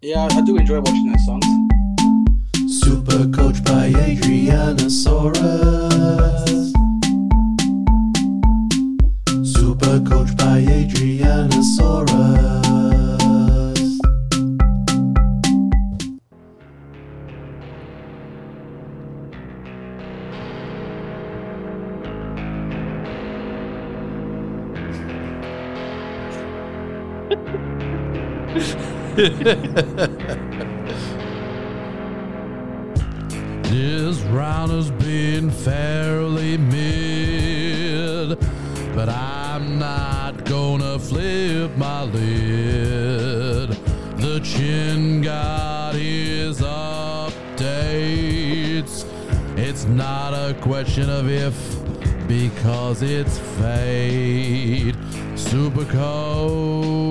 Yeah, I do enjoy watching those songs. Super Coach by Adriana Saurus. Super Coach by Adriana Saurus. This round has been fairly mid, but I'm not gonna flip my lid. The chin got his updates. It's not a question of if, because it's fate. Super a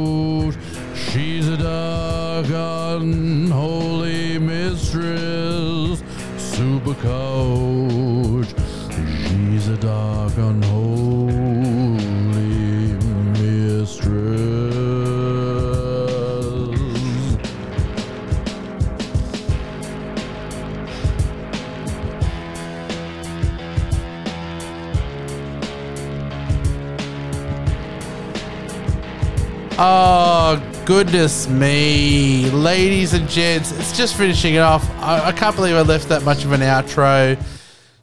dark, unholy mistress. Super coach, she's a dark, unholy Oh, goodness me. Ladies and gents, it's just finishing it off. I, I can't believe I left that much of an outro.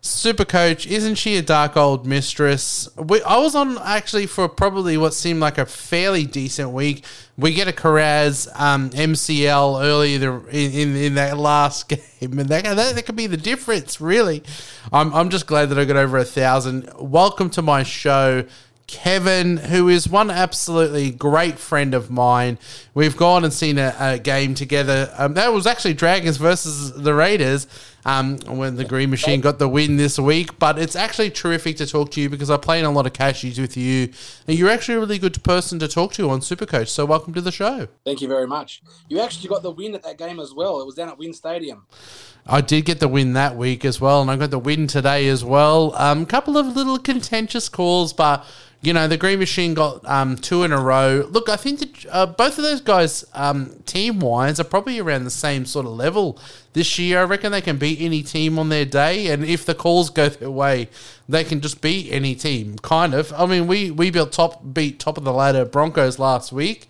Super Coach, isn't she a dark old mistress? We, I was on actually for probably what seemed like a fairly decent week. We get a Kiraz um, MCL early in, in, in that last game, and that, that, that could be the difference, really. I'm, I'm just glad that I got over a thousand. Welcome to my show. Kevin, who is one absolutely great friend of mine. We've gone and seen a, a game together. Um, that was actually Dragons versus the Raiders um, when the Green Machine got the win this week. But it's actually terrific to talk to you because I play in a lot of cashies with you. And you're actually a really good person to talk to on Supercoach. So welcome to the show. Thank you very much. You actually got the win at that game as well. It was down at Win Stadium. I did get the win that week as well, and I got the win today as well. A um, couple of little contentious calls, but you know the Green Machine got um, two in a row. Look, I think that uh, both of those guys, um, team wise, are probably around the same sort of level this year. I reckon they can beat any team on their day, and if the calls go their way, they can just beat any team. Kind of. I mean, we we built top beat top of the ladder Broncos last week.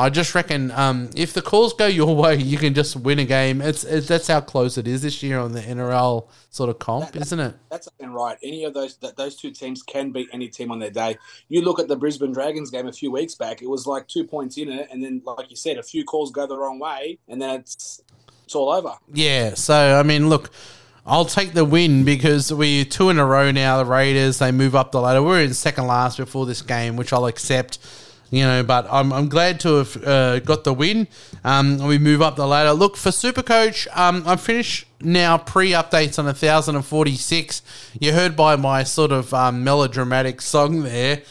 I just reckon um, if the calls go your way, you can just win a game. It's, it's that's how close it is this year on the NRL sort of comp, isn't it? That's right. Any of those that those two teams can beat any team on their day. You look at the Brisbane Dragons game a few weeks back; it was like two points in it, and then, like you said, a few calls go the wrong way, and then it's it's all over. Yeah. So I mean, look, I'll take the win because we're two in a row now. The Raiders they move up the ladder. We're in second last before this game, which I'll accept. You know, but I'm, I'm glad to have uh, got the win. Um, we move up the ladder. Look for Supercoach. Um, I'm finished now. Pre updates on 1046. You heard by my sort of um, melodramatic song there.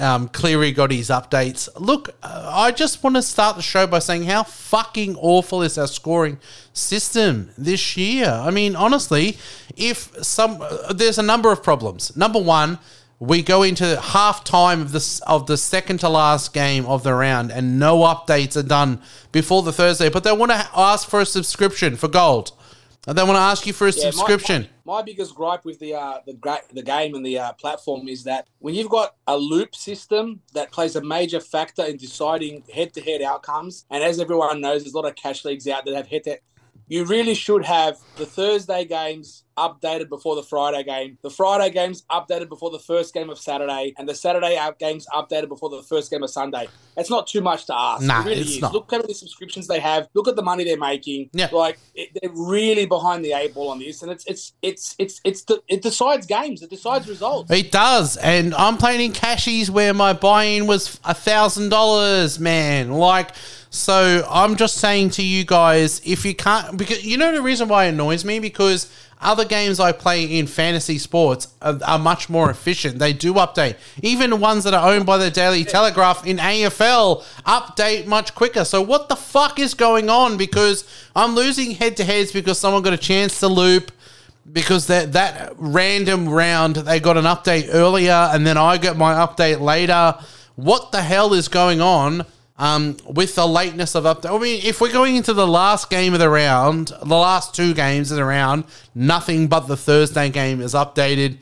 Um, Cleary got his updates. Look, uh, I just want to start the show by saying how fucking awful is our scoring system this year. I mean, honestly, if some uh, there's a number of problems. Number one, we go into half time of this of the second to last game of the round, and no updates are done before the Thursday. But they want to ask for a subscription for gold. And they want to ask you for a Yeah, my- subscription. My, my biggest gripe with the uh, the gra- the game and the uh, platform is that when you've got a loop system that plays a major factor in deciding head to head outcomes, and as everyone knows, there's a lot of cash leagues out that have head to. You really should have the Thursday games updated before the Friday game, the Friday games updated before the first game of Saturday, and the Saturday out games updated before the first game of Sunday. That's not too much to ask. Nah, it really it's is. not. Look at the subscriptions they have. Look at the money they're making. Yeah. like it, they're really behind the eight ball on this, and it's it's it's it's it's the, it decides games. It decides results. It does, and I'm playing in cashies where my buy-in was a thousand dollars, man. Like, so I'm just saying to you guys, if you can't, because you know the reason why it annoys me because other games I play in fantasy sports are, are much more efficient. They do update, even the ones that are owned by the Daily Telegraph in AFL update much quicker. So what the fuck is going on? Because I'm losing head-to-heads because someone got a chance to loop because that that random round they got an update earlier and then I got my update later. What the hell is going on? Um, with the lateness of update. I mean, if we're going into the last game of the round, the last two games of the round, nothing but the Thursday game is updated.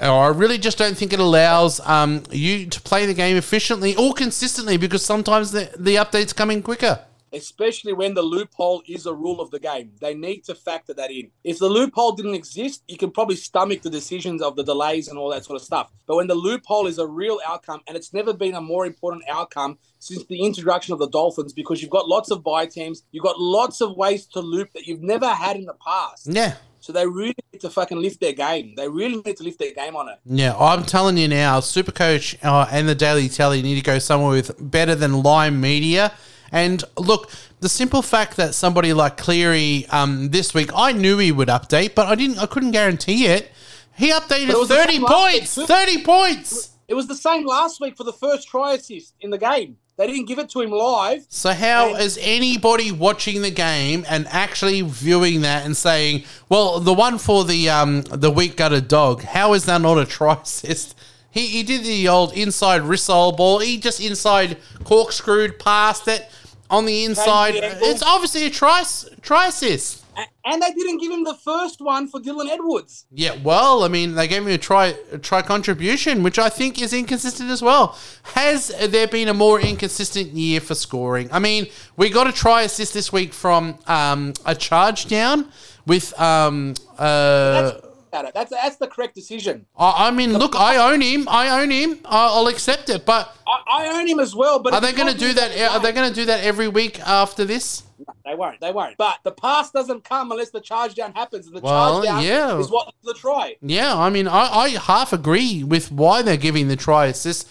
Or I really just don't think it allows um, you to play the game efficiently or consistently because sometimes the, the updates come in quicker. Especially when the loophole is a rule of the game. They need to factor that in. If the loophole didn't exist, you can probably stomach the decisions of the delays and all that sort of stuff. But when the loophole is a real outcome, and it's never been a more important outcome since the introduction of the Dolphins, because you've got lots of buy teams, you've got lots of ways to loop that you've never had in the past. Yeah. So they really need to fucking lift their game. They really need to lift their game on it. Yeah, I'm telling you now, Supercoach uh, and the Daily Tally need to go somewhere with better than Lime Media. And look, the simple fact that somebody like Cleary um, this week, I knew he would update, but I didn't. I couldn't guarantee it. He updated thirty same last week points. Thirty points. It was the same last week for the first try assist in the game. They didn't give it to him live. So how And- is anybody watching the game and actually viewing that and saying, "Well, the one for the um the weak gutted dog, how is that not a try assist?" He, he did the old inside Rissole ball. He just inside corkscrewed past it on the inside. It's obviously a try try assist. And they didn't give him the first one for Dylan Edwards. Yeah, well, I mean, they gave him a try a try contribution, which I think is inconsistent as well. Has there been a more inconsistent year for scoring? I mean, we got a try assist this week from um, a charge down with. Um, uh, about it. that's, that's the correct decision. I, I mean, look, I own him. I own him. I- I'll accept it. But I, I own him as well. But are they going to do that? Are they going to do that every week after this? They won't. They won't. But the pass doesn't come unless the charge down happens, and the Well, charge down yeah. is what the try. Yeah, I mean, I, I half agree with why they're giving the try assist.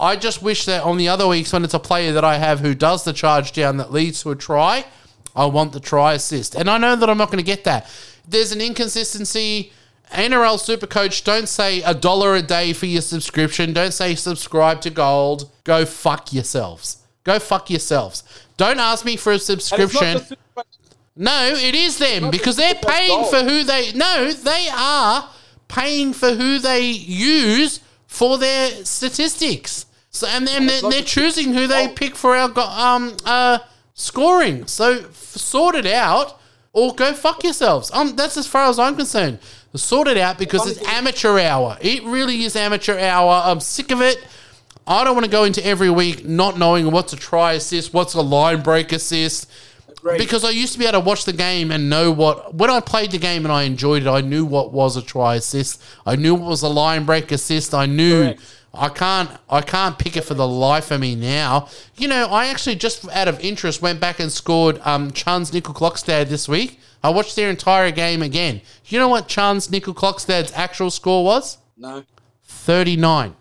I just wish that on the other weeks when it's a player that I have who does the charge down that leads to a try, I want the try assist. And I know that I'm not going to get that. There's an inconsistency. NRL Supercoach, don't say a dollar a day for your subscription. Don't say subscribe to gold. Go fuck yourselves. Go fuck yourselves. Don't ask me for a And it's not subscription. super- No, it is them because they're paying gold. for who they. No, they are paying for who they use for their statistics. So and then they're, they're choosing who they pick for our um uh scoring. So f- sort it out or go fuck yourselves. Um, that's as far as I'm concerned. Sort it out because it's amateur hour. It really is amateur hour. I'm sick of it. I don't want to go into every week not knowing what's a try assist, what's a line break assist. Because I used to be able to watch the game and know what when I played the game and I enjoyed it, I knew what was a try assist. I knew what was a line break assist. I knew Correct. I can't I can't pick it for the life of me now. You know, I actually just out of interest went back and scored um Chun's Nickel Clockstad this week. I watched their entire game again. You know what Chun's Nickel Clockstad's actual score was? No. 39.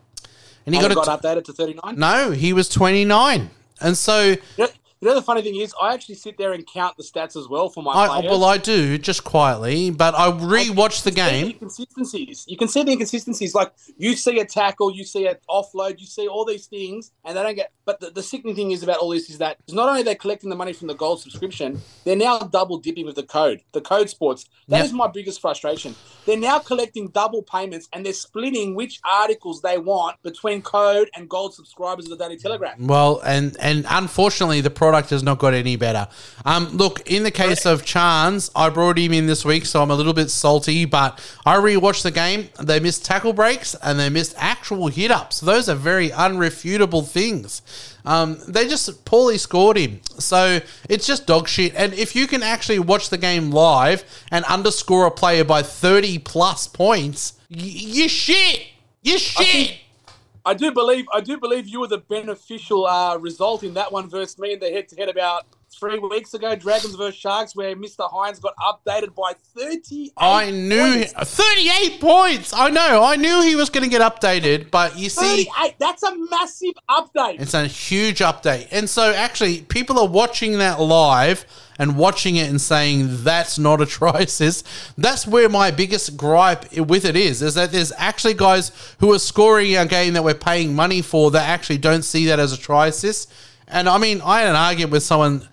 And he got got, t- updated to 39. No, he was 29. And so You know, you know the funny thing is, I actually sit there and count the stats as well for my I, players. well, I do just quietly, but I rewatched the see the game. inconsistencies. You can see the inconsistencies. Like you see a tackle, you see an offload, you see all these things, and they don't get. But the, the sickening thing is about all this is that it's not only they're collecting the money from the gold subscription, they're now double dipping with the code, the code sports. That is Yep. my biggest frustration. They're now collecting double payments and they're splitting which articles they want between code and gold subscribers of the Daily Telegraph. Well, and and unfortunately, the product has not got any better. Um, look, in the case of Chance, I brought him in this week, so I'm a little bit salty. But I rewatched the game. They missed tackle breaks and they missed actual hit ups. Those are very unrefutable things. Um, they just poorly scored him, so it's just dog shit. And if you can actually watch the game live and underscore a player by 30 plus points, y- you shit. You shit. think- I do believe I do believe you were the beneficial uh, result in that one versus me in the head to head about three weeks ago, Dragons versus Sharks, where Mr. Hynes got updated by thirty. I knew 38 points. I know. I knew he was going to get updated, but you see, thirty-eight. That's a massive update. it's a huge update. And so, actually, people are watching that live and watching it and saying that's not a try assist. That's where my biggest gripe with it is, is that there's actually guys who are scoring a game that we're paying money for that actually don't see that as a try assist. And I mean, I had an argument with someone,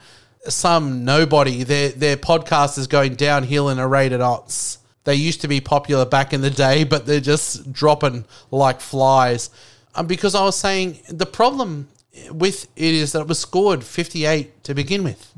some nobody. Their their podcast is going downhill in a rate of knots. They used to be popular back in the day, but they're just dropping like flies. Um, because I was saying the problem with it is that it was scored 58 to begin with.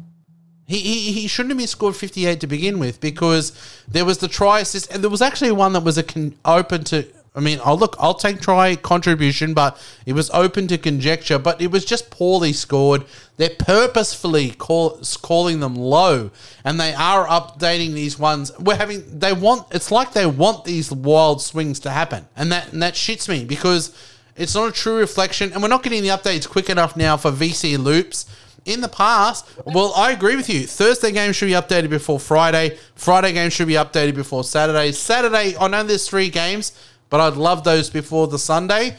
He, he, he shouldn't have been scored 58 to begin with because there was the try assist, and there was actually one that was a con- open to. I mean, I'll look, I'll take try contribution, but it was open to conjecture, but it was just poorly scored. They're purposefully call, calling them low, and they are updating these ones. We're having, they want, it's like they want these wild swings to happen, and that, and that shits me because it's not a true reflection, and we're not getting the updates quick enough now for VC loops in the past, well, I agree with you. Thursday games should be updated before Friday. Friday games should be updated before Saturday. Saturday, I know there's three games, but I'd love those before the Sunday.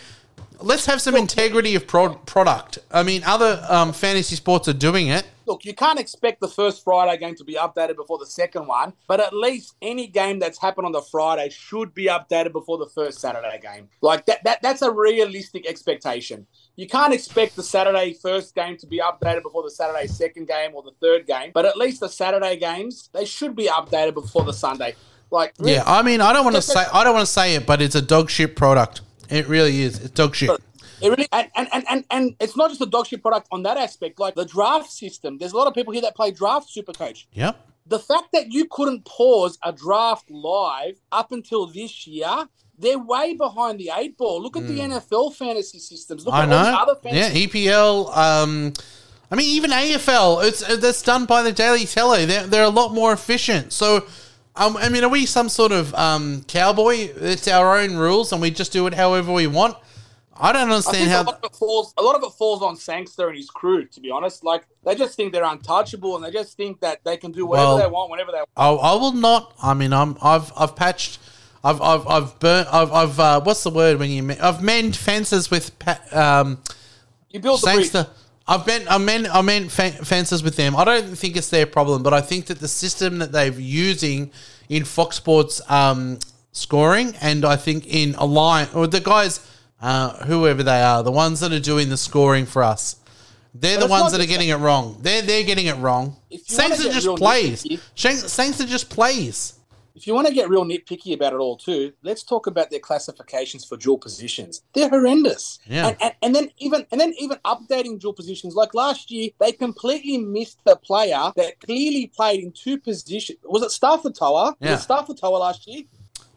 Let's have some integrity of pro- product. I mean, other um, fantasy sports are doing it. Look, you can't expect the first Friday game to be updated before the second one, but at least any game that's happened on the Friday should be updated before the first Saturday game. Like that, that that's a realistic expectation. You can't expect the Saturday first game to be updated before the Saturday second game or the third game, but at least the Saturday games they should be updated before the Sunday. Like Yeah, I mean, I don't want to say I don't want to say it, but it's a dog shit product. It really is. It's dog shit. It really and, and, and, and, and it's not just a dog shit product on that aspect. Like the draft system, there's a lot of people here that play draft super coach. Yep. The fact that you couldn't pause a draft live up until this year, they're way behind the eight ball. Look at the NFL fantasy systems. Look Hmm. I at all know. other Yeah, EPL. Um, I mean, even AFL. It's uh, that's done by the Daily Telly. They're they're a lot more efficient. So, um, I mean, are we some sort of um, cowboy? It's our own rules, and we just do it however we want. I don't I understand a how. lot, of it falls, a lot of it falls on Sangster and his crew, to be honest. Like, they just think they're untouchable and they just think that they can do whatever Well, they want whenever they want. I, I will not. I mean, I'm. I've. I've patched. I've. I've. I've burnt. I've. I've. Uh, what's the word when you? I've mend fences with. Pa- um, You build the bridge. I've been, I meant, I meant fences with them. I don't think it's their problem, but I think that the system that they're using in Fox Sports um, scoring, and I think in Align, or the guys, uh, whoever they are, the ones that are doing the scoring for us, they're the ones that are getting it wrong. They're they're getting it wrong. Wanna Sangster just plays. Shang- Sangster just plays. If you want to get real nitpicky about it all, too, let's talk about their classifications for dual positions. They're horrendous. Yeah. And, and, and then even and then even updating dual positions. Like last year, they completely missed a player that clearly played in two positions. Was it Stafford Tower? Yeah. Was it Stafford Tower last year?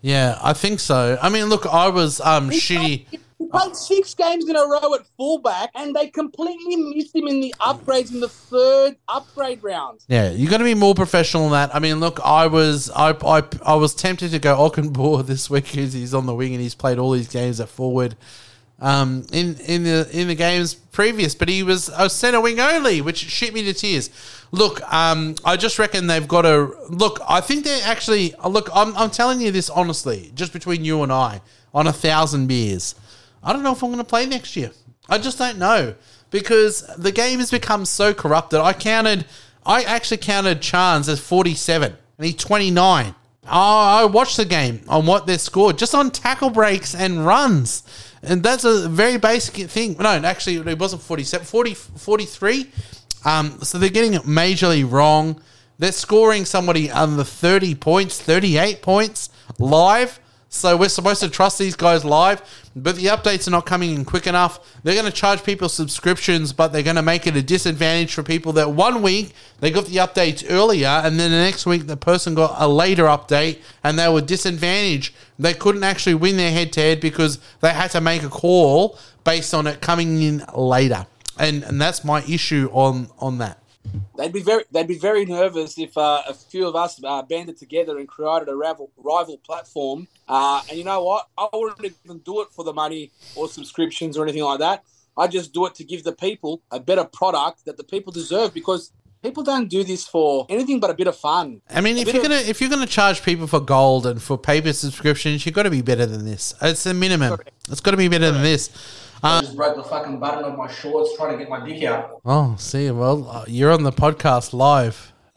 Yeah, I think so. I mean, look, I was um shitty. He played six games in a row at fullback, and they completely missed him in the upgrades in the third upgrade round. Yeah, you got to be more professional than that. I mean, look, I was I, I, I was tempted to go Ockenbaugh this week because he's on the wing and he's played all these games at forward. Um, in in the in the games previous, but he was a centre wing only, which shit me to tears. Look, um, I just reckon they've got to look. I think they're actually look. I'm I'm telling you this honestly, just between you and I, on a thousand beers. I don't know if I'm going to play next year. I just don't know because the game has become so corrupted. I counted, I actually counted Chance as 47 and he's 29. Oh, I watched the game on what they scored just on tackle breaks and runs. And that's a very basic thing. No, actually, it wasn't 47, 40, 43. Um, so they're getting it majorly wrong. They're scoring somebody under 30 points, 38 points live. So we're supposed to trust these guys live, but the updates are not coming in quick enough. They're going to charge people subscriptions, but they're going to make it a disadvantage for people that one week they got the updates earlier, and then the next week the person got a later update, and they were disadvantaged. They couldn't actually win their head to head because they had to make a call based on it coming in later, and and that's my issue on on that. They'd be very they'd be very nervous if uh, a few of us uh, banded together and created a rival rival platform. Uh, and you know what? I wouldn't even do it for the money or subscriptions or anything like that. I just do it to give the people a better product that the people deserve because people don't do this for anything but a bit of fun. I mean, A if you're of- gonna if you're gonna charge people for gold and for paper subscriptions, you've got to be better than this. It's the minimum. It's got to be better than this. I just broke the fucking button of my shorts trying to get my dick out. Oh, see, well, uh, you're on the podcast live.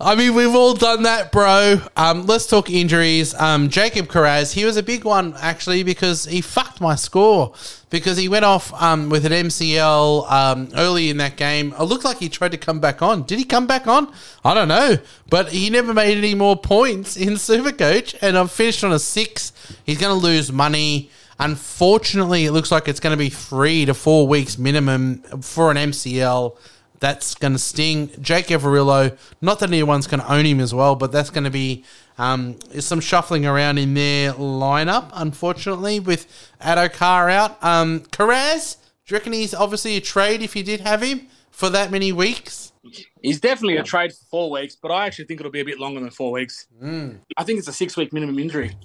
I mean, we've all done that, bro. Um, let's talk injuries. Um, Jacob Kiraz, he was a big one actually because he fucked my score because he went off um, with an MCL um, early in that game. It looked like he tried to come back on. Did he come back on? I don't know, but he never made any more points in Supercoach, and I've finished on a six. He's going to lose money. Unfortunately, it looks like it's going to be three to four weeks minimum for an MCL. That's going to sting. Jake Averillo, not that anyone's going to own him as well, but that's going to be um, some shuffling around in their lineup, unfortunately, with Adokar out. Um, Kiraz, do you reckon he's obviously a trade if you did have him for that many weeks? He's definitely a trade for four weeks, but I actually think it'll be a bit longer than four weeks. I think it's a six week minimum injury.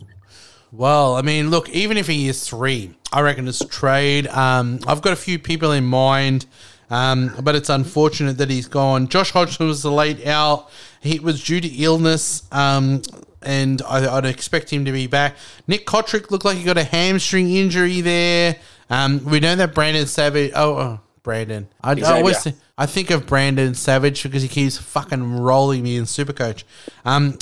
Well, I mean, look, even if he is three, I reckon it's a trade. Um, I've got a few people in mind, um, but it's unfortunate that he's gone. Josh Hodgson was the late out. He was due to illness, um, and I, I'd expect him to be back. Nick Cotric looked like he got a hamstring injury there. Um, we know that Brandon Savage. Oh, oh Brandon. I, I always. I think of Brandon Savage because he keeps fucking rolling me in Supercoach. Um,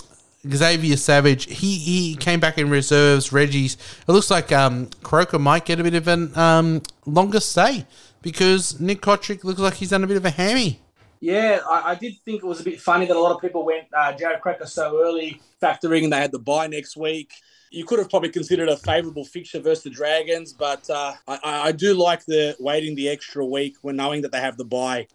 Xavier Savage, he, he came back in reserves. Reggie's. It looks like um, Croker might get a bit of an um, longer stay because Nick Cotric looks like he's done a bit of a hammy. Yeah, I, I did think it was a bit funny that a lot of people went uh, Jarrod Croker so early, factoring they had the buy next week. You could have probably considered a favourable fixture versus the Dragons, but uh, I, I I do like the waiting the extra week when knowing that they have the buy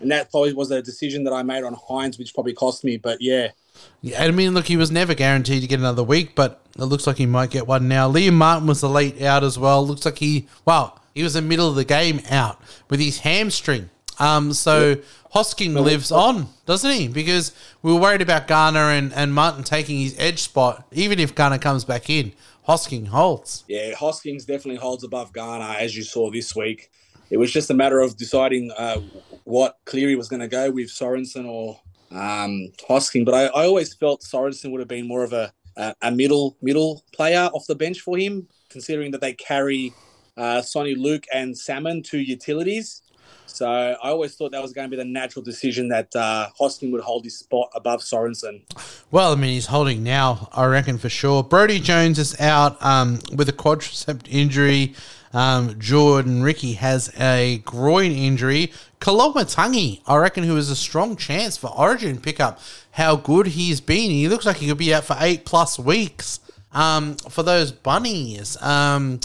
And that probably was a decision that I made on Hynes, which probably cost me. But yeah, Yeah, I mean, look, he was never guaranteed to get another week, but it looks like he might get one now. Liam Martin was the late out as well. Looks like he, well, he was in the middle of the game out with his hamstring. Um, so Hosking lives on, doesn't he? Because we were worried about Garner and, and Martin taking his edge spot. Even if Garner comes back in, Hosking holds. Yeah, Hoskins definitely holds above Garner, as you saw this week. It was just a matter of deciding uh, what Cleary was going to go with, Sorensen or um, Hosking. But I, I always felt Sorensen would have been more of a, a, a middle middle player off the bench for him, considering that they carry uh, Soni Luke and Salmon, two utilities. So I always thought that was going to be the natural decision that uh, Hosking would hold his spot above Sorensen. Well, I mean, he's holding now, I reckon for sure. Brodie Jones is out um, with a quadricep injury. Um, Jordan Riki has a groin injury. Kalomatangi, I reckon, who is a strong chance for Origin pickup. How good he's been. He looks like he could be out for eight plus weeks um, for those bunnies. Um,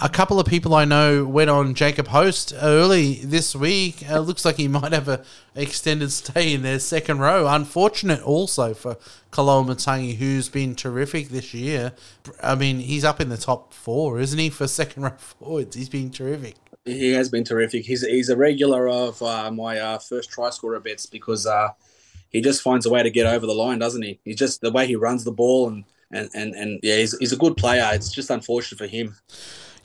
a couple of people I know went on Jacob Host early this week. Uh, looks like he might have a extended stay in their second row. Unfortunate also for Kalomatangi, who's been terrific this year. I mean, he's up in the top four, isn't he, for second row forwards? He's been terrific. He has been terrific. He's he's a regular of uh, my uh, first try scorer bets because uh, he just finds a way to get over the line, doesn't he? He's just the way he runs the ball and and and, and yeah, he's, he's a good player. It's just unfortunate for him.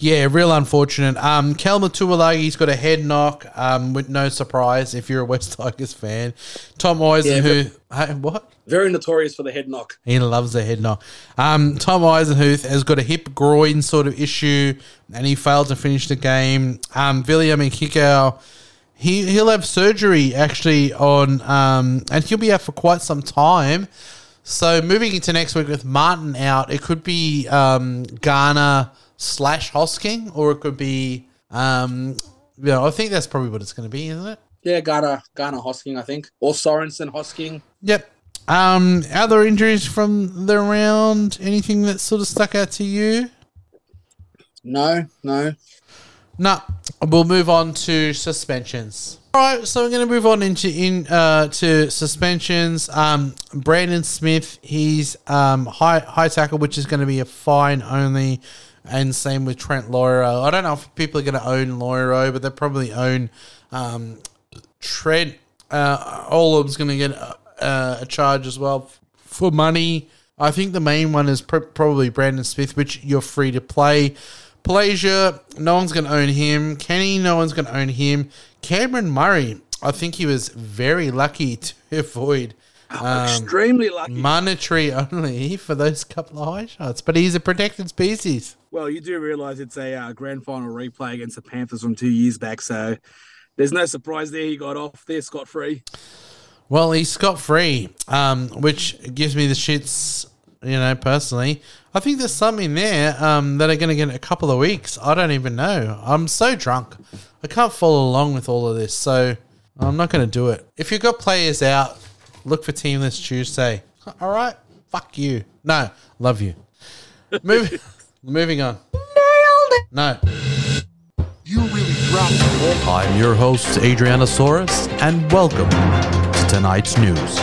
Yeah, real unfortunate. Um, Kelma Tuilagi's got a head knock, um, with no surprise if you're a West Tigers fan. Tom Eisen, Yeah, who hey, what? Very notorious for the head knock. He loves the head knock. Um, Tom Eisenhuth has got a hip groin sort of issue, and he failed to finish the game. Um, William and Kikau, he he'll have surgery actually on, um, and he'll be out for quite some time. So moving into next week with Martin out, it could be um, Garner slash Hosking, or it could be, um, you know, I think that's probably what it's going to be, isn't it? Yeah, Garner Garner Hosking, I think, or Sorensen Hosking. Yep. Um, other injuries from the round? Anything that sort of stuck out to you? No, no. No. We'll move on to suspensions. All right, so we're going to move on into in uh, to suspensions. Um, Brandon Smith, he's um, high high tackle, which is going to be a fine only, and same with Trent Loiero. I don't know if people are going to own Loiero, but they probably own um, Trent. Uh, Olam's going to get uh, a charge as well for money. I think the main one is pr- probably Brandon Smith, which you're free to play. Pelasia, no one's going to own him. Kenny, no one's going to own him. Cameron Murray, I think he was very lucky to avoid um, Extremely lucky. monetary only for those couple of high shots, but he's a protected species. Well, you do realise it's a uh, grand final replay against the Panthers from two years back, so there's no surprise there. He got off there scot free. Well, he's scot free, um, which gives me the shits, you know, personally. I think there's some in there um, that are going to get a couple of weeks. I don't even know. I'm so drunk. I can't follow along with all of this, so I'm not going to do it. If you've got players out, look for Teamless Tuesday. All right? Fuck you. No, love you. Move, moving on. Nailed it. No. You really dropped the ball. I'm your host, Adrianasaurus, and welcome to tonight's news.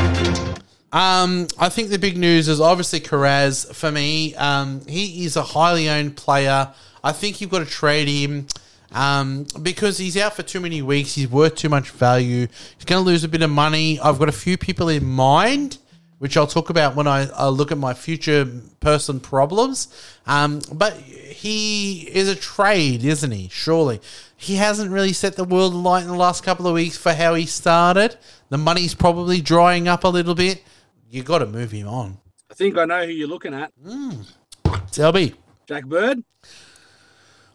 Um, I think the big news is obviously Kiraz for me. Um, he is a highly owned player. I think you've got to trade him um, because he's out for too many weeks. He's worth too much value. He's going to lose a bit of money. I've got a few people in mind, which I'll talk about when I, I look at my future person problems. Um, but he is a trade, isn't he? Surely. He hasn't really set the world alight in the last couple of weeks for how he started. The money's probably drying up a little bit. You got to move him on. I think I know who you're looking at. It's LB. Jack Bird.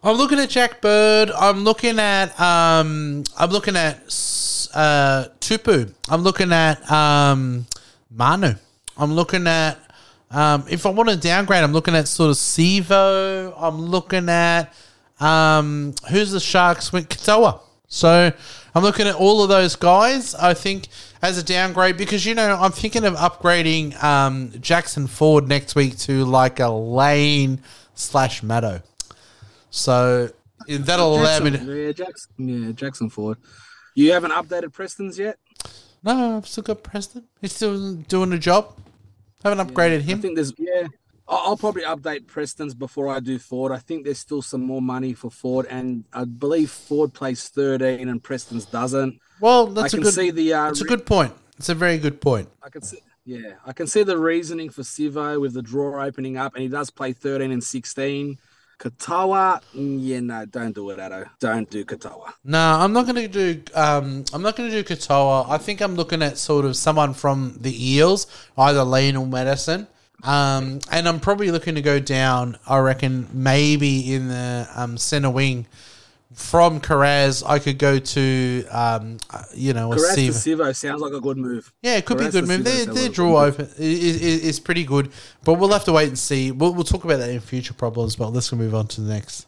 I'm looking at Jack Bird. I'm looking at um. I'm looking at uh Tupou. I'm looking at um Manu. I'm looking at um. If I want to downgrade, I'm looking at sort of Sivo. I'm looking at um. Who's the Sharks? With Katoa. So I'm looking at all of those guys. I think as a downgrade because you know I'm thinking of upgrading um Jackson Ford next week to like a lane slash Meadow. So that'll allow me to. yeah, Jackson. Yeah, Jackson Ford. You haven't updated Preston's yet. No, I've still got Preston. He's still doing the job. Haven't upgraded I him. think there's yeah. I'll probably update Preston's before I do Ford. I think there's still some more money for Ford, and I believe Ford plays 13 and Preston's doesn't. Well, I that's a can good. see the. Uh, That's a good point. It's a very good point. I can see. Yeah, I can see the reasoning for Sivo with the draw opening up, and he does play 13 and 16. Katoa, mm, yeah, no, don't do it, Addo. Don't do Katoa. No, I'm not going to do. Um, I'm not going to do Katoa. I think I'm looking at sort of someone from the Eels, either Lane or Matterson. Um, and I'm probably looking to go down. I reckon maybe in the um, center wing from Kiraz, I could go to um, uh, you know a Kiraz to Sivo. Sivo sounds like a good move. Yeah, it could be a good move. Sivo Their, their draw good open is, is, is pretty good, but we'll have to wait and see. We'll, we'll talk about that in future problems. But let's move on to the next.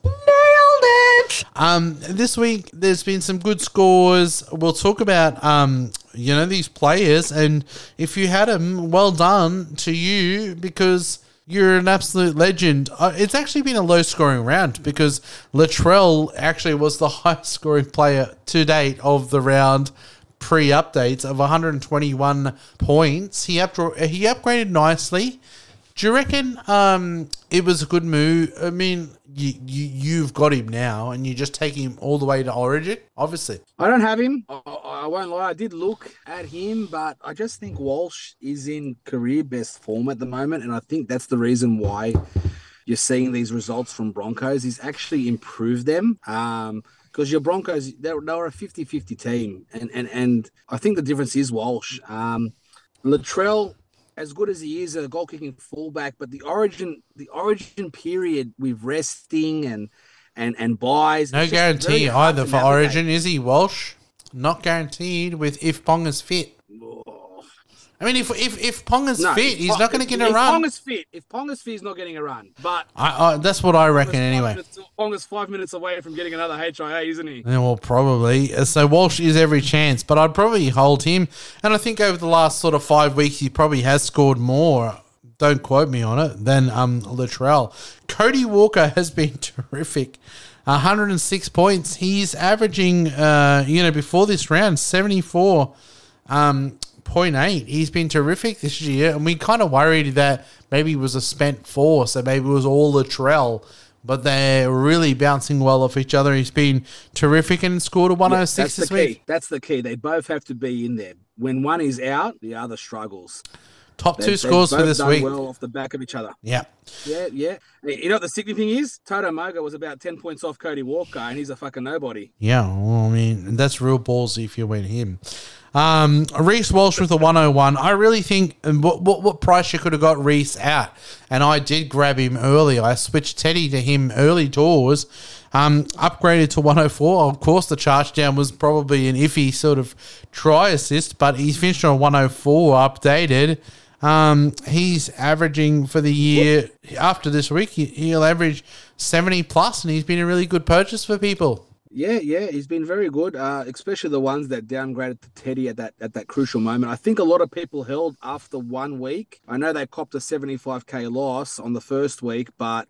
Um, this week there's been some good scores. We'll talk about um, you know, these players, and if you had them, well done to you because you're an absolute legend. Uh, it's actually been a low scoring round because Latrell actually was the highest scoring player to date of the round pre updates of 121 points. He up he upgraded nicely. Do you reckon um, it was a good move? I mean, you, you you've got him now, and you just take him all the way to Origin. Obviously, I don't have him. I, I won't lie. I did look at him, but I just think Walsh is in career best form at the moment, and I think that's the reason why you're seeing these results from Broncos. He's actually improved them. Um, because your Broncos, they, were- a 50-50 team, and and and I think the difference is Walsh. Um, Latrell, as good as he is, a goal kicking fullback, but the origin, the origin period with resting and and and buys, no it's just very guarantee either for navigate. Origin. Is he Welsh? Not guaranteed with if Ponga's fit. I mean, if if if Ponga's No, fit, he's Pong- not going to get a if run. Ponga's fit. If Ponga's fit, he's not getting a run. But I, I, that's what I reckon anyway. minutes- Ponga's five minutes away from getting another HIA, isn't he? Yeah, well, probably. Uh, So Walsh is every chance, but I'd probably hold him. And I think over the last sort of five weeks, he probably has scored more. Don't quote me on it. Than um, Latrell. Cody Walker has been terrific. 106 points. He's averaging, uh, you know, before this round, 74 um, 0.8. He's been terrific this year, and we kind of worried that maybe it was a spent force, so maybe it was all Latrell. But they're really bouncing well off each other. He's been terrific and scored a 106 That's the this key. week. That's the key. They both have to be in there. When one is out, the other struggles. Top two they've scores for this week. Well off the back of each other. Yeah. Yeah, yeah. You know what the sickening thing is? Toto Moga was about ten points off Cody Walker, and he's a fucking nobody. Yeah, well, I mean, that's real ballsy if you win him. Um, Reece Walsh with a 101. I really think um, what, what, what price you could have got Reece out, and I did grab him early. I switched Teddy to him early doors, um, upgraded to 104. Of course, the charge down was probably an iffy sort of try assist, but he's finished on 104, updated. Um, he's averaging for the year after this week, he'll average 70 plus, and he's been a really good purchase for people. Yeah, yeah, he's been very good, uh, especially the ones that downgraded to Teddy at that at that crucial moment. I think a lot of people held after one week. I know they copped a 75k loss on the first week, but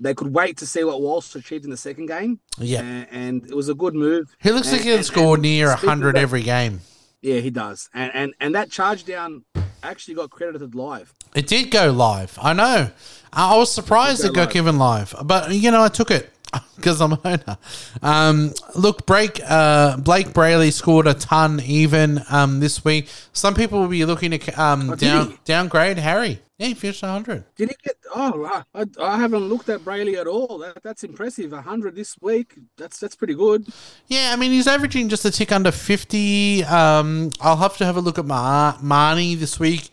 they could wait to see what Walsh achieved in the second game. Yeah. and, and it was a good move. He looks like he can score near speaking 100 that- every game. Yeah, he does, and and and that charge down actually got credited live. It did go live. I know. I was surprised go it got live. given live, but you know, I took it because I'm a owner. Um, look, break. Uh, Blake Brailey scored a ton even um, this week. Some people will be looking to um, Oh, down he? downgrade Harry. Yeah, he finished 100. Did he get? Oh, I, I, haven't looked at Brailey at all. That, that's impressive. hundred this week. That's that's pretty good. Yeah, I mean, he's averaging just a tick under 50. Um, I'll have to have a look at Mar- Marnie this week.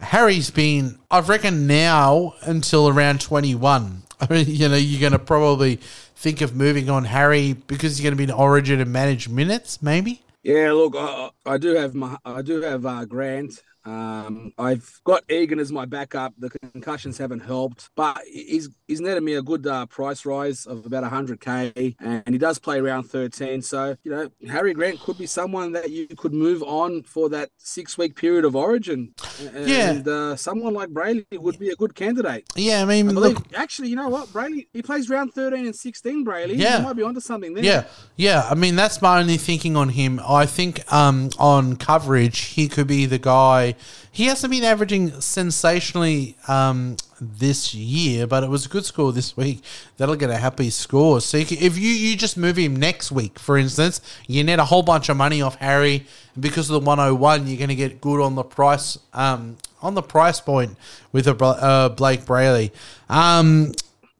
Harry's been, I reckon, now until around 21. I mean, you know, you're going to probably think of moving on Harry because he's going to be in origin and manage minutes, maybe. Yeah, look, I, I do have my, I do have uh, Grant. Um, I've got Egan as my backup. The concussions haven't helped, but he's he's netted me a good uh, price rise of about 100k, and he does play around 13. So you know, Harry Grant could be someone that you could move on for that six week period of Origin. And, Yeah. and uh, someone like Brailey would be a good candidate. Yeah, I mean, I believe, look, actually, you know what, Brailey, he plays round 13 and 16. Brailey, Yeah. he might be onto something there. Yeah, yeah. I mean, that's my only thinking on him. I think um, on coverage, he could be the guy. He hasn't been averaging sensationally um, this year, but it was a good score this week. That'll get a happy score. So you can, if you, you just move him next week, for instance, you net a whole bunch of money off Harry because of the 101. You're going to get good on the price um, on the price point with a uh, Blake Brailey. Um,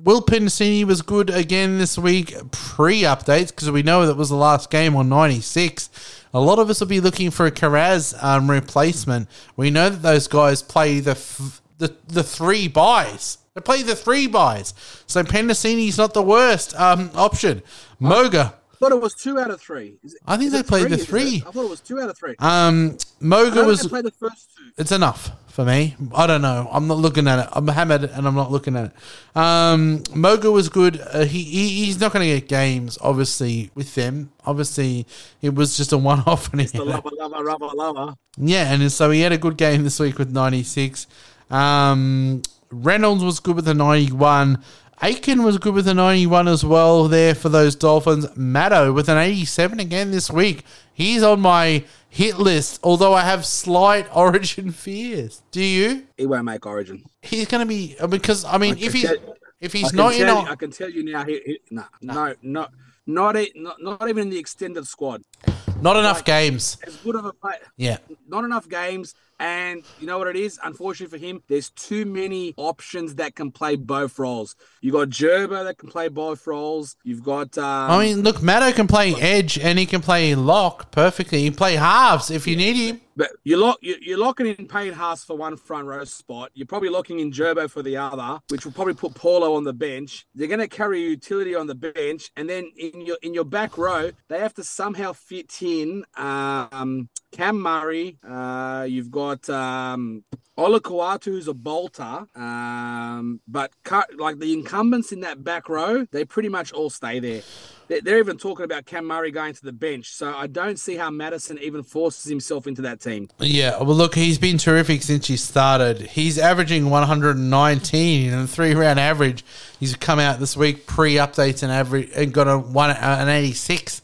Will Pedicini was good again this week, pre updates, because we know that was the last game on 96. A lot of us will be looking for a Kiraz um, replacement. We know that those guys play the, f- the the three buys. They play the three buys. So Pedicini's not the worst um, option. Moga. I thought it was two out of three. It- I think they played the three. I thought it was two out of three. Um, Moga was. they played the first two. It's enough for me. I don't know. I'm not looking at it. I'm hammered and I'm not looking at it. Um, Moga was good. Uh, he, he he's not going to get games, obviously, with them. Obviously, it was just a one off. and The lover, lover, lover, lover. Yeah, and so he had a good game this week with 96. Um, Reynolds was good with the 91. Aiken was good with the 91 as well there for those Dolphins. Maddo with an 87 again this week. He's on my hit list, although I have slight origin fears. Do you? He won't make Origin. He's going to be uh, because I mean, I if he's tell- if he's not in, I can tell you now. He, he, no, no, no, not, e- not not even in the extended squad. not enough games. As good of a play, Yeah, not enough games. And you know what it is? Unfortunately for him, there's too many options that can play both roles. You got Gerber that can play both roles. You've got. Um, I mean, look, Maddo can play edge and he can play lock perfectly. He can play halves if you need him. But you lock you, you're locking in Payne Haas for one front row spot. You're probably locking in Gerbo for the other, which will probably put Paulo on the bench. They're going to carry utility on the bench, and then in your in your back row, they have to somehow fit in um, Cam Murray. Uh, you've got um, Ola Kawatu, who's a bolter, um, but cut, like the incumbents in that back row, they pretty much all stay there. They're, they're even talking about Cam Murray going to the bench, so I don't see how Matterson even forces himself into that team. Yeah, well, look, he's been terrific since he started. He's averaging 119 and three round average. He's come out this week pre updates and average and got a one an 86.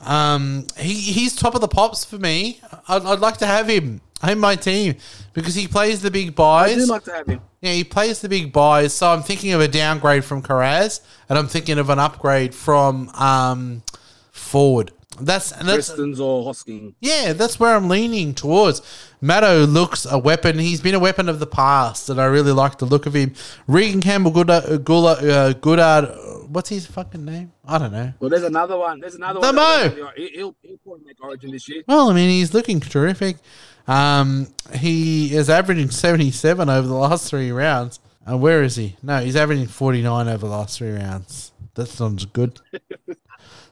Um, he he's top of the pops for me. I'd, I'd like to have him in my team because he plays the big buys. I do like to have him. Yeah, he plays the big buys. So I'm thinking of a downgrade from Kiraz, and I'm thinking of an upgrade from um, forward. That's and that's Prestons or Hosking. yeah, that's where I'm leaning towards. Matto looks a weapon. He's been a weapon of the past, and I really like the look of him. Regan Campbell, Goodard, Goodard, uh, Goodard what's his fucking name? I don't know. Well, there's another one. There's another The one. Mo. He- He'll, he'll probably make Origin this year. Well, I mean, he's looking terrific. Um, he is averaging 77 over the last three rounds. Uh, where is he? No, he's averaging 49 over the last three rounds. That sounds good.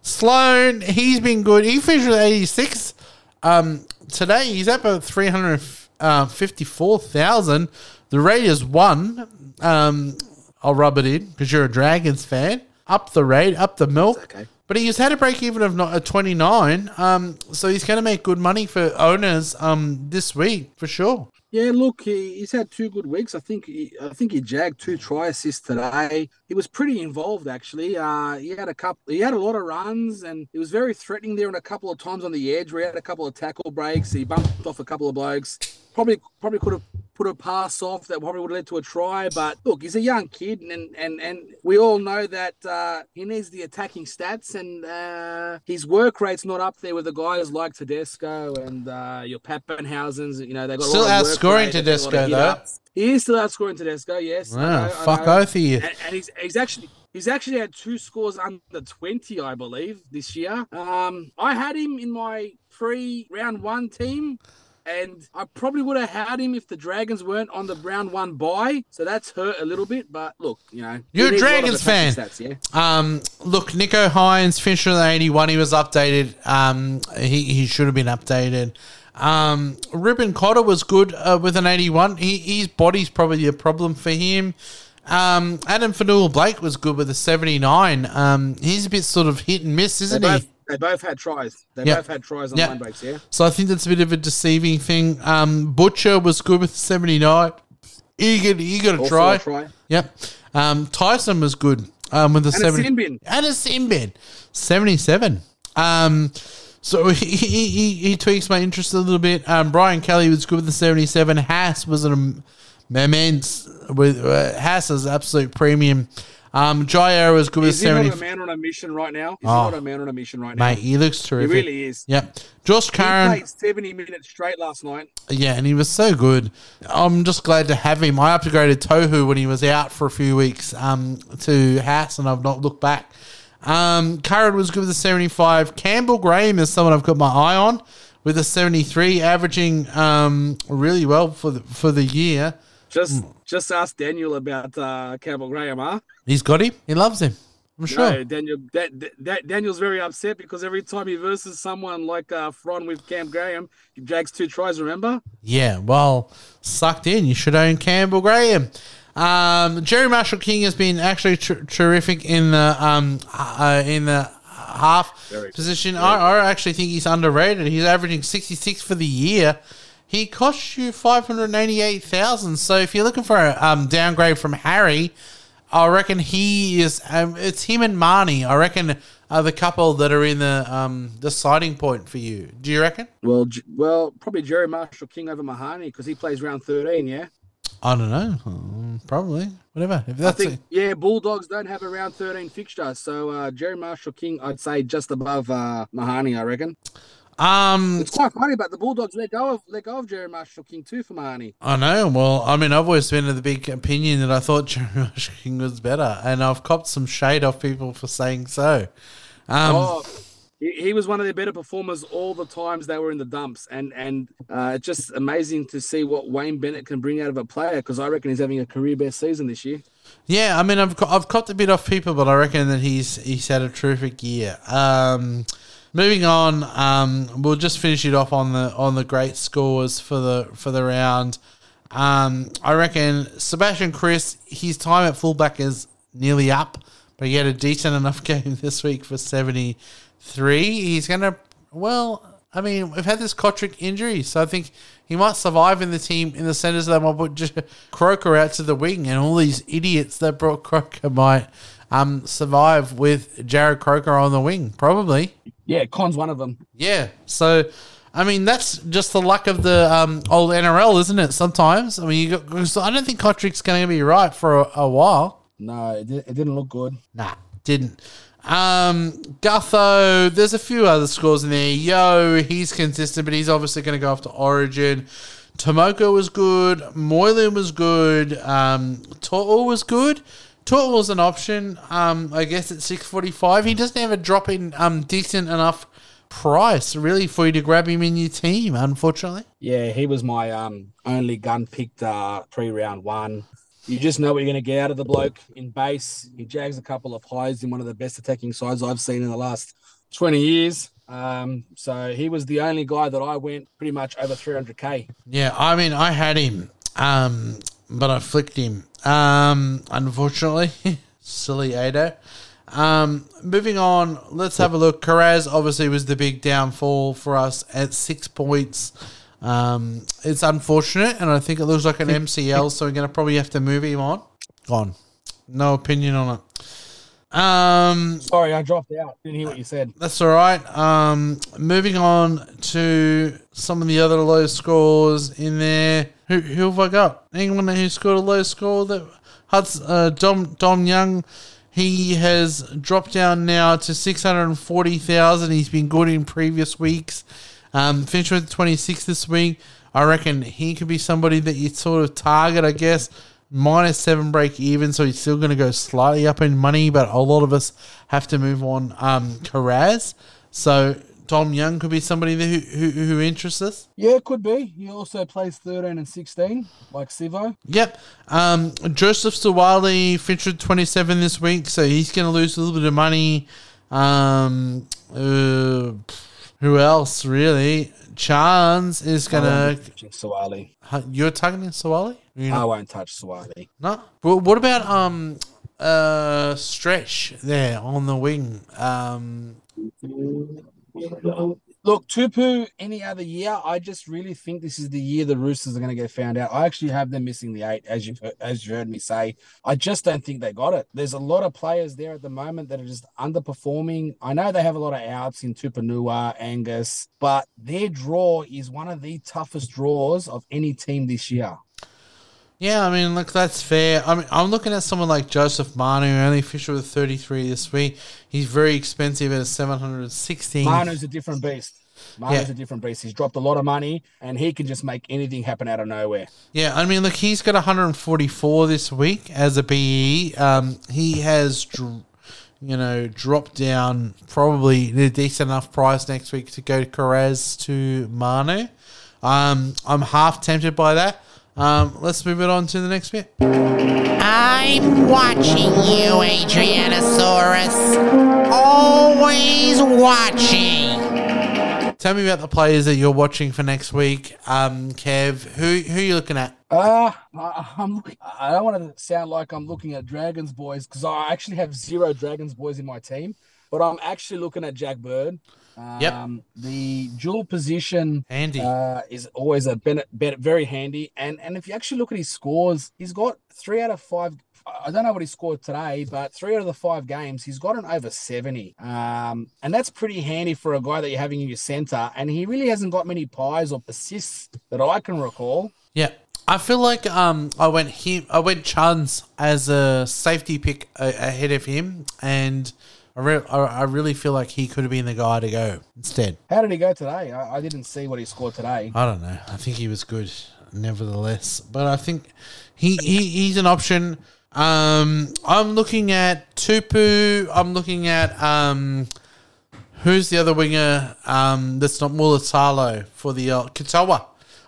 Sloan, he's been good. He finished with 86. Um, today, he's up at 354,000. The Raiders won. Um, I'll rub it in because you're a Dragons fan. Up the rate, up the milk. okay. But he's had a break even of not a 29. Um, so he's going to make good money for owners um, this week for sure. Yeah, look, he, he's had two good weeks. I think he, I think he jagged two try assists today. He was pretty involved actually. Uh, he had a couple. He had a lot of runs, and he was very threatening there. And a couple of times on the edge, where he had a couple of tackle breaks. He bumped off a couple of blokes. Probably, probably could have put a pass off that probably would have led to a try. But look, he's a young kid, and and and we all know that uh, he needs the attacking stats, and uh, his work rate's not up there with the guys like Tedesco and uh, your Papenhuyzens. You know, they got a Still lot of work outscoring rate, they've got a lot Tedesco, though. He is still outscoring Tedesco. Yes. I Wow, know, fuck of you. And, and he's he's actually. He's actually had two scores under 20, I believe, this year. Um, I had him in my pre round one team, and I probably would have had him if the Dragons weren't on the round one bye. So that's hurt a little bit. But look, you know, you're a needs lot of Dragons attacking fan. Stats, yeah. Um, look, Nicho Hynes finished with an 81. He was updated. Um, he, he should have been updated. Um, Reuben Cotter was good uh, with an 81. He, his body's probably a problem for him. Um, Addin Fonua-Blake was good with a 79. Um, he's a bit sort of hit and miss, isn't both, he? They both had tries. They Yeah. both had tries on Yeah. line breaks, yeah. So I think that's a bit of a deceiving thing. Um, Butcher was good with 79. He got, he got a try. a try. Yep. Um, Tyson was good um, with the And a 70. sin bin. And a sin bin. 77. Um, so he, he, he, he tweaks my interest a little bit. Um, Brian Kelly was good with the 77. Haas was an immense with uh, Haas is absolute premium. Um, Jair was good with Is he not a man on a mission right now? Is Oh. not a man on a mission right now? Mate, he looks terrific. he really is. Yep. Josh He Curran. played 70 minutes straight last night. Yeah, and he was so good. I'm just glad to have him. I upgraded Tohu when he was out for a few weeks um, to Haas, and I've not looked back. Um, Curran was good with a 75. Campbell Graham is someone I've got my eye on with a 73, averaging um, really well for the, for the year. Just Hmm. just ask Daniel about uh, Campbell Graham, huh? He's got him. He loves him. I'm sure. No, Daniel. That, that Daniel's very upset because every time he versus someone like uh, Fron with Cam Graham, he drags two tries. Remember? Yeah, well, sucked in. You should own Campbell Graham. Um, Jerry Marshall King has been actually tr- terrific in the um, uh, in the half Very. position. I, I actually think he's underrated. He's averaging sixty six for the year. He costs you five hundred eighty eight thousand. So if you're looking for a um, downgrade from Harry, I reckon he is. Um, it's him and Mahoney. I reckon are the couple that are in the um, deciding point for you. Do you reckon? Well, well, probably Jerry Marshall King over Mahoney because he plays round thirteen. Yeah, I don't know. Um, probably. Whatever. If I that's think. Yeah, Bulldogs don't have a round thirteen fixture, so uh, Jerry Marshall King, I'd say just above uh, Mahoney. I reckon a, um, it's quite funny, but the Bulldogs let go of let go of Jerry Marshall King too for Mahoney. I know. Well, I mean, I've always been of the big opinion that I thought Jerry Marshall King was better, and I've copped some shade off people for saying so. Um, oh, he, he was one of their better performers all the times they were in the dumps, and and uh, it's just amazing to see what Wayne Bennett can bring out of a player because I reckon he's having a career best season this year. Yeah, I mean, I've I've copped a bit off people, but I reckon that he's he's had a terrific year. Um, moving on, um, we'll just finish it off on the on the great scores for the for the round. Um, I reckon Sebastian Kris, his time at fullback is nearly up, but he had a decent enough game this week for seventy three. He's gonna well. I mean, we've had this Cotric injury, so I think he might survive in the team in the centres. They might put Croker out to the wing, and all these idiots that brought Croker might um, survive with Jarrod Croker on the wing, probably. Yeah, Con's one of them. Yeah. So, I mean, that's just the luck of the um, old NRL, isn't it? Sometimes, I mean, you got, so I don't think Cotric's going to be right for a, a while. No, it, di- it didn't look good. Nah, didn't. Um, Gutho, there's a few other scores in there. Yo, he's consistent, but he's obviously going to go off to Origin. Tomoko was good. Moylan was good. Um, To'o was good. Was an option. Um, I guess at six forty five, he doesn't have a drop in um decent enough price really for you to grab him in your team. Unfortunately, Yeah, he was my um only gun picked uh pre round one. You just know what you're going to get out of the bloke in base. He jags a couple of highs in one of the best attacking sides I've seen in the last 20 years. Um, so he was the only guy that I went pretty much over 300k. Yeah, I mean, I had him, um, but I flicked him. Um, unfortunately, silly Ado. Um, moving on, let's have a look. Kiraz obviously was the big downfall for us at six points. Um, it's unfortunate, and I think it looks like an MCL, so we're going to probably have to move him on. Gone. No opinion on it. Um, Sorry, I dropped out. Didn't hear what you said. that's all right. Um, moving on to some of the other low scores in there. Who, who have I got? Anyone who scored a low score? That Huds, uh, Dom Dom Young. He has dropped down now to six hundred and forty thousand. He's been good in previous weeks. Um, finished with twenty six this week. I reckon he could be somebody that you sort of target. I guess minus seven break even, so he's still going to go slightly up in money, but a lot of us have to move on. Um, Kiraz, so Dom Young could be somebody who, who, who interests us. Yeah, it could be. He also plays 13 and 16, like Sivo. Yep. Um, Joseph Suaalii featured 27 this week, so he's going to lose a little bit of money. Um, uh, who else, really? Chance is going to. Suaalii. You're targeting Suaalii? You're not- I won't touch Suaalii. No. Well, what about um uh stretch there on the wing? Um Look, Tupou, any other year, I just really think this is the year the Roosters are going to get found out. I actually have them missing the eight, as you've heard, as you heard me say. I just don't think they got it. There's a lot of players there at the moment that are just underperforming. I know they have a lot of outs in Tupouniua, Angus, but their draw is one of the toughest draws of any team this year. Yeah, I mean, look, that's fair. I mean, I'm looking at someone like Joseph Manu, who only fished with 33 this week. He's very expensive at 716. Manu's a different beast. Manu's Yeah. a different beast. He's dropped a lot of money and he can just make anything happen out of nowhere. Yeah, I mean, look, he's got 144 this week as a BE. Um, he has, you know, dropped down probably a decent enough price next week to go to Kiraz to Manu. Um, I'm half tempted by that. Um, let's move it on to the next bit. I'm watching you, Adrianasaurus. Always watching. Tell me about the players that you're watching for next week. Um, Kev, who who are you looking at? Uh, I, I'm looking, I don't want to sound like I'm looking at Dragons boys because I actually have zero Dragons boys in my team, but I'm actually looking at Jack Bird. Um, Yep. The dual position Andy. uh, is always a ben, ben, very handy, and and if you actually look at his scores, he's got three out of five. I don't know what he scored today, but three out of the five games, he's got an over 70. Um, and that's pretty handy for a guy that you're having in your center. And he really hasn't got many pies or assists that I can recall. Yeah, I feel like um I went him I went Chuns as a safety pick ahead of him, and I, re- I really feel like he could have been the guy to go instead. How did he go today? I, I didn't see what he scored today. I don't know. I think he was good, nevertheless, but I think he, he he's an option. Um, I'm looking at Tupou. I'm looking at um. Who's the other winger? Um, that's not Mulitalo for the uh, Katoa.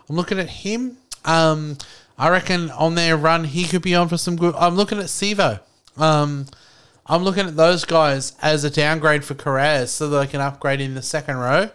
I'm looking at him. Um, I reckon on their run he could be on for some good. I'm looking at Sivo. Um, I'm looking at those guys as a downgrade for Kiraz so that they can upgrade in the second row.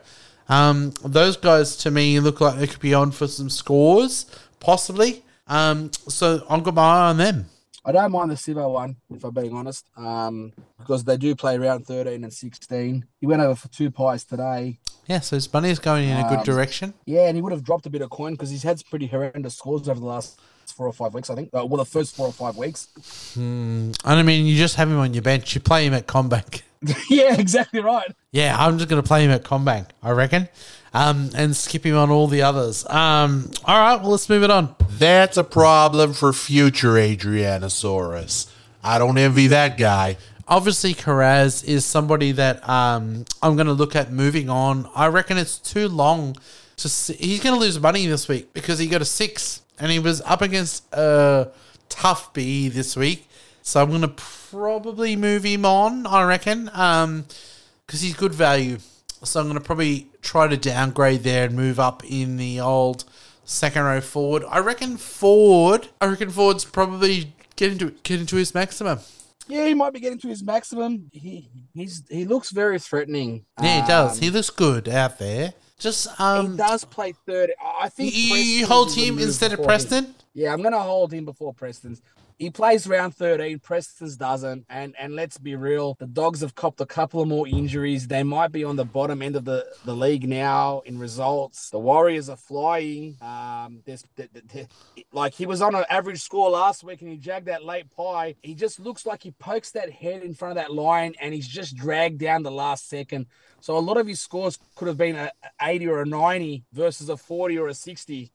Um, those guys to me look like they could be on for some scores, possibly. Um, so I've got my eye on them. I don't mind the Sivo one, if I'm being honest, um, because they do play round 13 and 16. He went over for two pies today. Yeah, so his money is going in a good Um, direction. Yeah, and he would have dropped a bit of coin because he's had some pretty horrendous scores over the last four or five weeks, I think. Uh, well, the first four or five weeks. And I mean, you just have him on your bench. You play him at CommBank. yeah, exactly right. Yeah, I'm just going to play him at CommBank, I reckon, um, and skip him on all the others. Um, all right, well, let's move it on. That's a problem for future Adrianasaurus. I don't envy that guy. Obviously, Kiraz is somebody that um, I'm going to look at moving on. I reckon it's too long to see. He's going to lose money this week because he got a six and he was up against a tough B this week. So I'm going to probably move him on, I reckon, because he's good value. So I'm going to probably try to downgrade there and move up in the old second row forward. I reckon Ford. I reckon Ford's probably getting to getting to his maximum. Yeah, he might be getting to his maximum. He he's he looks very threatening. Yeah, he does. Um, He looks good out there. Just um, he does play third. I think you, you hold him instead of before him. Preston. Yeah, I'm going to hold him before Preston's. He plays round 13. Preston's doesn't. And and let's be real, the Dogs have copped a couple of more injuries. They might be on the bottom end of the, the league now in results. The Warriors are flying. Um, there's th- th- th- like he was on an average score last week and he jagged that late pie. He just looks like he pokes that head in front of that line and he's just dragged down the last second. So a lot of his scores could have been a 80 or a 90 versus a 40 or a 60.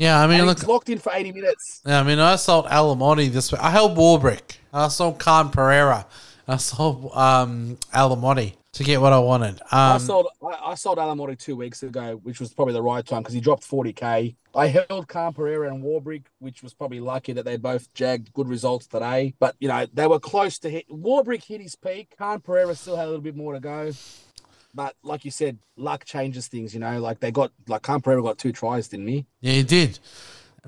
Yeah, I mean, look, locked in for 80 minutes. Yeah, I mean, I sold Alamoti this week. I held Warbrick. I sold Khan Pereira. I sold um, Alamoti to get what I wanted. I Um, sold I, I sold Alamoti two weeks ago, which was probably the right time because he dropped 40k. I held Khan Pereira and Warbrick, which was probably lucky that they both jagged good results today. But you know, they were close to hit Warbrick hit his peak. Khan Pereira still had a little bit more to go. But like you said, luck changes things, you know. Like they got like Khan Pereira got two tries, didn't he? yeah, he did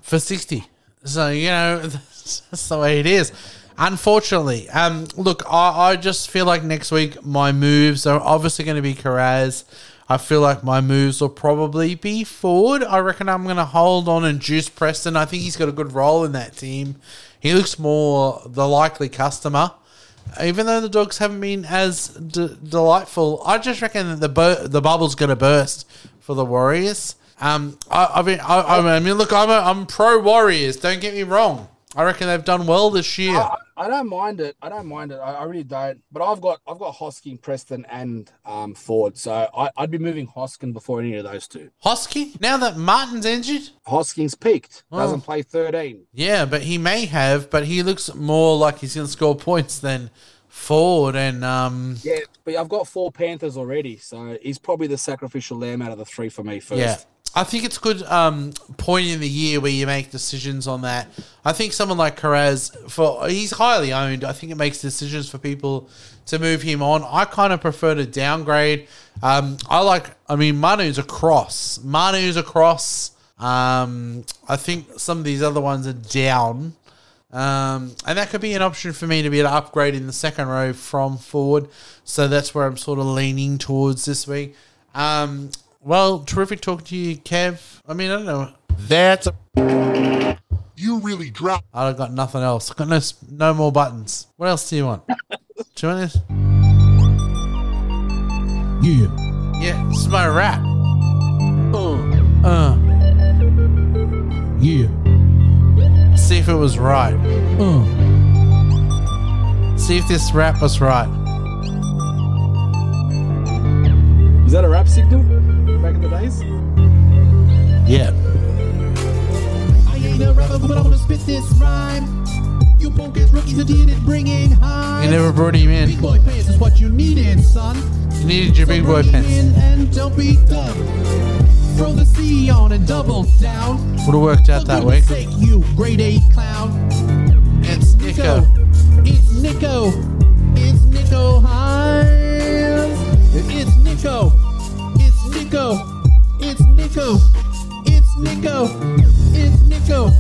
for 60. So, you know, that's the way it is. Unfortunately, um, look, I, I just feel like next week my moves are obviously going to be Kiraz. I feel like my moves will probably be forward. I reckon I'm going to hold on and juice Preston. I think he's got a good role in that team. He looks more the likely customer. Even though the dogs haven't been as d- delightful, I just reckon that the the bubble's going to burst for the Warriors. Um, I, I mean, I, I mean, look, I'm a, I'm pro Warriors. Don't get me wrong. I reckon they've done well this year. I don't mind it. I don't mind it. I, I really don't. But I've got I've got Hosking, Preston, and um, Ford. So I, I'd be moving Hoskin before any of those two. Hosking, now that Martin's injured, Hosking's peaked. Oh. Doesn't play 13. yeah, but he may have, but he looks more like he's going to score points than Ford and um, Yeah, but I've got four Panthers already, so he's probably the sacrificial lamb out of the three for me first. Yeah. I think it's good um, point in the year where you make decisions on that. I think someone like Kiraz, for he's highly owned. I think it makes decisions for people to move him on. I kind of prefer to downgrade. Um, I like. I mean, Manu's a cross. Manu's a cross. Um, I think some of these other ones are down. Um, and that could be an option for me to be able to upgrade in the second row from forward. So that's where I'm sort of leaning towards this week. Um, well, terrific talking to you, Kev. I mean, I don't know. That's a You really dropped. I've got nothing else. I've got no, no more buttons. What else do you want? do you want this? Yeah. Yeah, this is my rap. Uh, Uh, Yeah. see if it was right. Uh. See if this rap was right. is that a rap signal back in the days? Yeah. I ain't a rapper, but I'm gonna spit this rhyme. You rookies who didn't bring in high. You never brought him in. Big boy pants is what you needed, son. You needed your So big boy pants. and don't be dumb. Throw the C on and double down. Would have worked out that week. sake, you grade A clown. It's Nico. It's Nico. It's Nicho Hynes. It's Nico. It's Nico. It's Nico. It's Nico. It's Nico.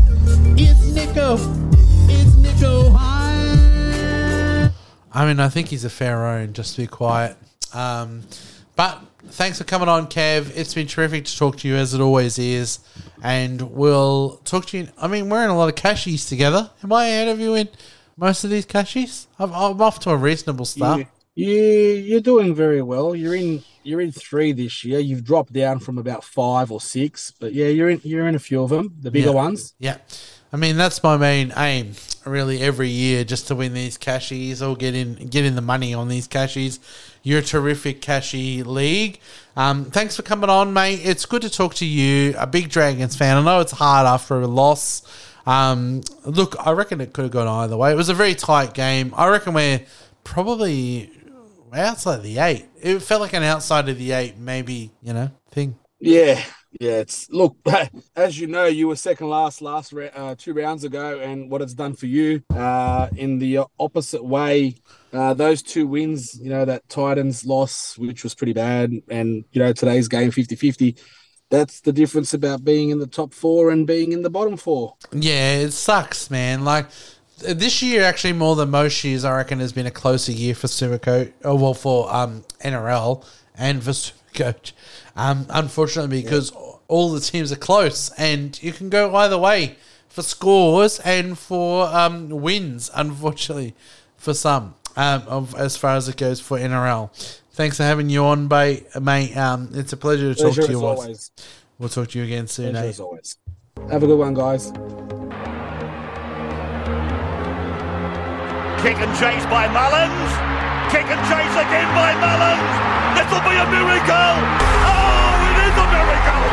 It's Nico. It's Nicho Hynes. I mean, I think he's a fair own, just to be quiet. Um, but thanks for coming on, Kev. It's been terrific to talk to you, as it always is. And we'll talk to you. I mean, we're in a lot of cashies together. Am I ahead of you in most of these cashies? I'm, I'm off to a reasonable start. You, you, you're doing very well. You're in you're in three this year. You've dropped down from about five or six, but yeah, you're in you're in a few of them, the bigger Yeah. ones. Yeah. I mean, that's my main aim, really, every year, just to win these cashies or get in get in the money on these cashies. You're a terrific cashie league. Um, thanks for coming on, mate. It's good to talk to you, a big Dragons fan. I know it's hard after a loss. Um, look, I reckon it could have gone either way. It was a very tight game. I reckon we're probably outside the eight. It felt like an outside of the eight, maybe, you know, thing. Yeah, yeah. It's look, as you know, you were second last last uh, two rounds ago, and what it's done for you uh, in the opposite way. Uh, those two wins, you know, that Titans loss, which was pretty bad, and you know today's game 50-50, That's the difference about being in the top four and being in the bottom four. Yeah, it sucks, man. Like this year, actually, more than most years, I reckon has been a closer year for Supercoach. Oh well, for um NRL and for Supercoach. Um, unfortunately, because all the teams are close, and you can go either way for scores and for um, wins, unfortunately, for some, um, of as far as it goes for NRL. Thanks for having you on, mate. mate um, it's a pleasure to talk to you. always. We'll talk to you again soon. Pleasure eh? as always. Have a good one, guys. Kick and chase by Mullins. Kick and chase again by Mullins. This will be a miracle. Oh, it is a miracle.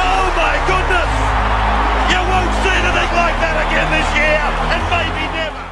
Oh my goodness. You won't see anything like that again this year, and maybe never.